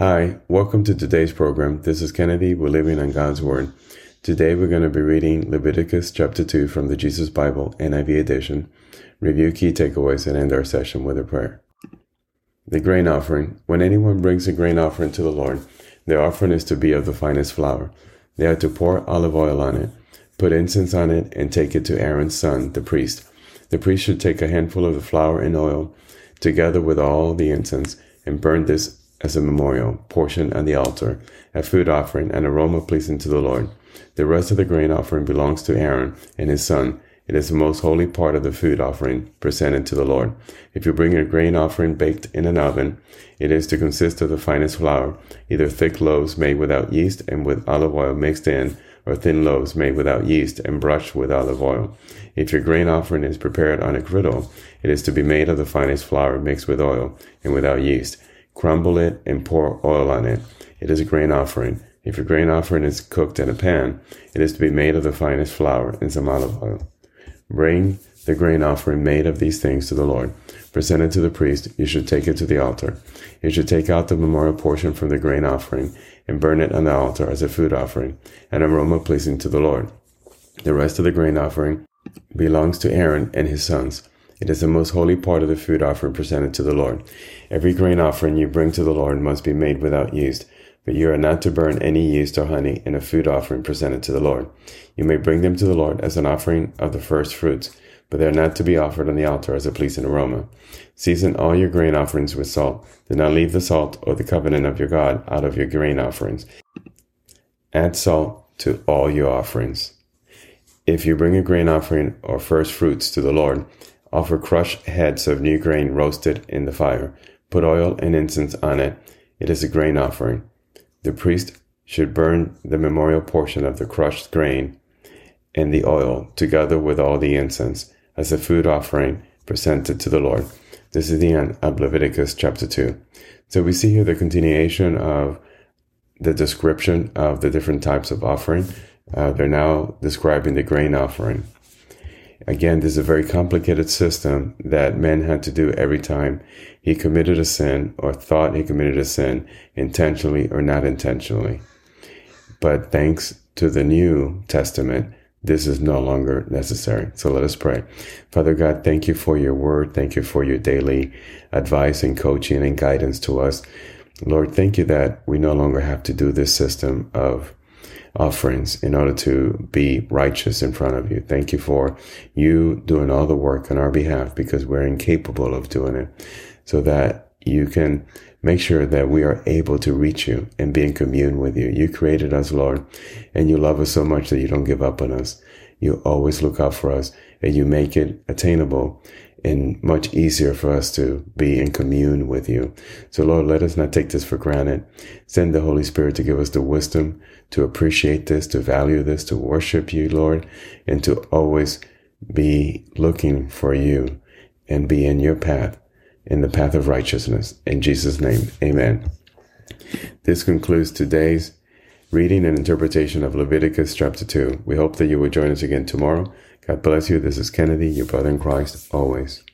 Hi, welcome to today's program. This is Kennedy. We're living on God's Word. Today we're going to be reading Leviticus chapter 2 from the Jesus Bible NIV edition, review key takeaways, and end our session with a prayer. The grain offering. When anyone brings a grain offering to the Lord, the offering is to be of the finest flour. They are to pour olive oil on it, put incense on it, and take it to Aaron's son, the priest. The priest should take a handful of the flour and oil, together with all the incense, and burn this as a memorial portion on the altar, a food offering, an aroma pleasing to the Lord. The rest of the grain offering belongs to Aaron and his son. It is the most holy part of the food offering presented to the Lord. If you bring a grain offering baked in an oven, it is to consist of the finest flour, either thick loaves made without yeast and with olive oil mixed in, or thin loaves made without yeast and brushed with olive oil. If your grain offering is prepared on a griddle, it is to be made of the finest flour mixed with oil and without yeast crumble it, and pour oil on it. It is a grain offering. If your grain offering is cooked in a pan, it is to be made of the finest flour and some olive oil. Bring the grain offering made of these things to the Lord. Present it to the priest. You should take it to the altar. You should take out the memorial portion from the grain offering and burn it on the altar as a food offering, an aroma pleasing to the Lord. The rest of the grain offering belongs to Aaron and his sons. It is the most holy part of the food offering presented to the Lord. Every grain offering you bring to the Lord must be made without yeast, but you are not to burn any yeast or honey in a food offering presented to the Lord. You may bring them to the Lord as an offering of the first fruits, but they are not to be offered on the altar as a pleasing aroma. Season all your grain offerings with salt. Do not leave the salt or the covenant of your God out of your grain offerings. Add salt to all your offerings. If you bring a grain offering or first fruits to the Lord, Offer crushed heads of new grain roasted in the fire. Put oil and incense on it. It is a grain offering. The priest should burn the memorial portion of the crushed grain and the oil together with all the incense as a food offering presented to the Lord. This is the end of Leviticus chapter 2. So we see here the continuation of the description of the different types of offering. Uh, they're now describing the grain offering. Again, this is a very complicated system that man had to do every time he committed a sin or thought he committed a sin intentionally or not intentionally. But thanks to the New Testament, this is no longer necessary. So let us pray. Father God, thank you for your word. Thank you for your daily advice and coaching and guidance to us. Lord, thank you that we no longer have to do this system of offerings in order to be righteous in front of you. Thank you for you doing all the work on our behalf because we're incapable of doing it so that you can make sure that we are able to reach you and be in commune with you. You created us, Lord, and you love us so much that you don't give up on us. You always look out for us and you make it attainable and much easier for us to be in commune with you. So Lord, let us not take this for granted. Send the Holy Spirit to give us the wisdom to appreciate this, to value this, to worship you, Lord, and to always be looking for you and be in your path, in the path of righteousness. In Jesus' name, amen. This concludes today's reading and interpretation of Leviticus chapter 2. We hope that you will join us again tomorrow. God bless you. This is Kennedy, your brother in Christ, always.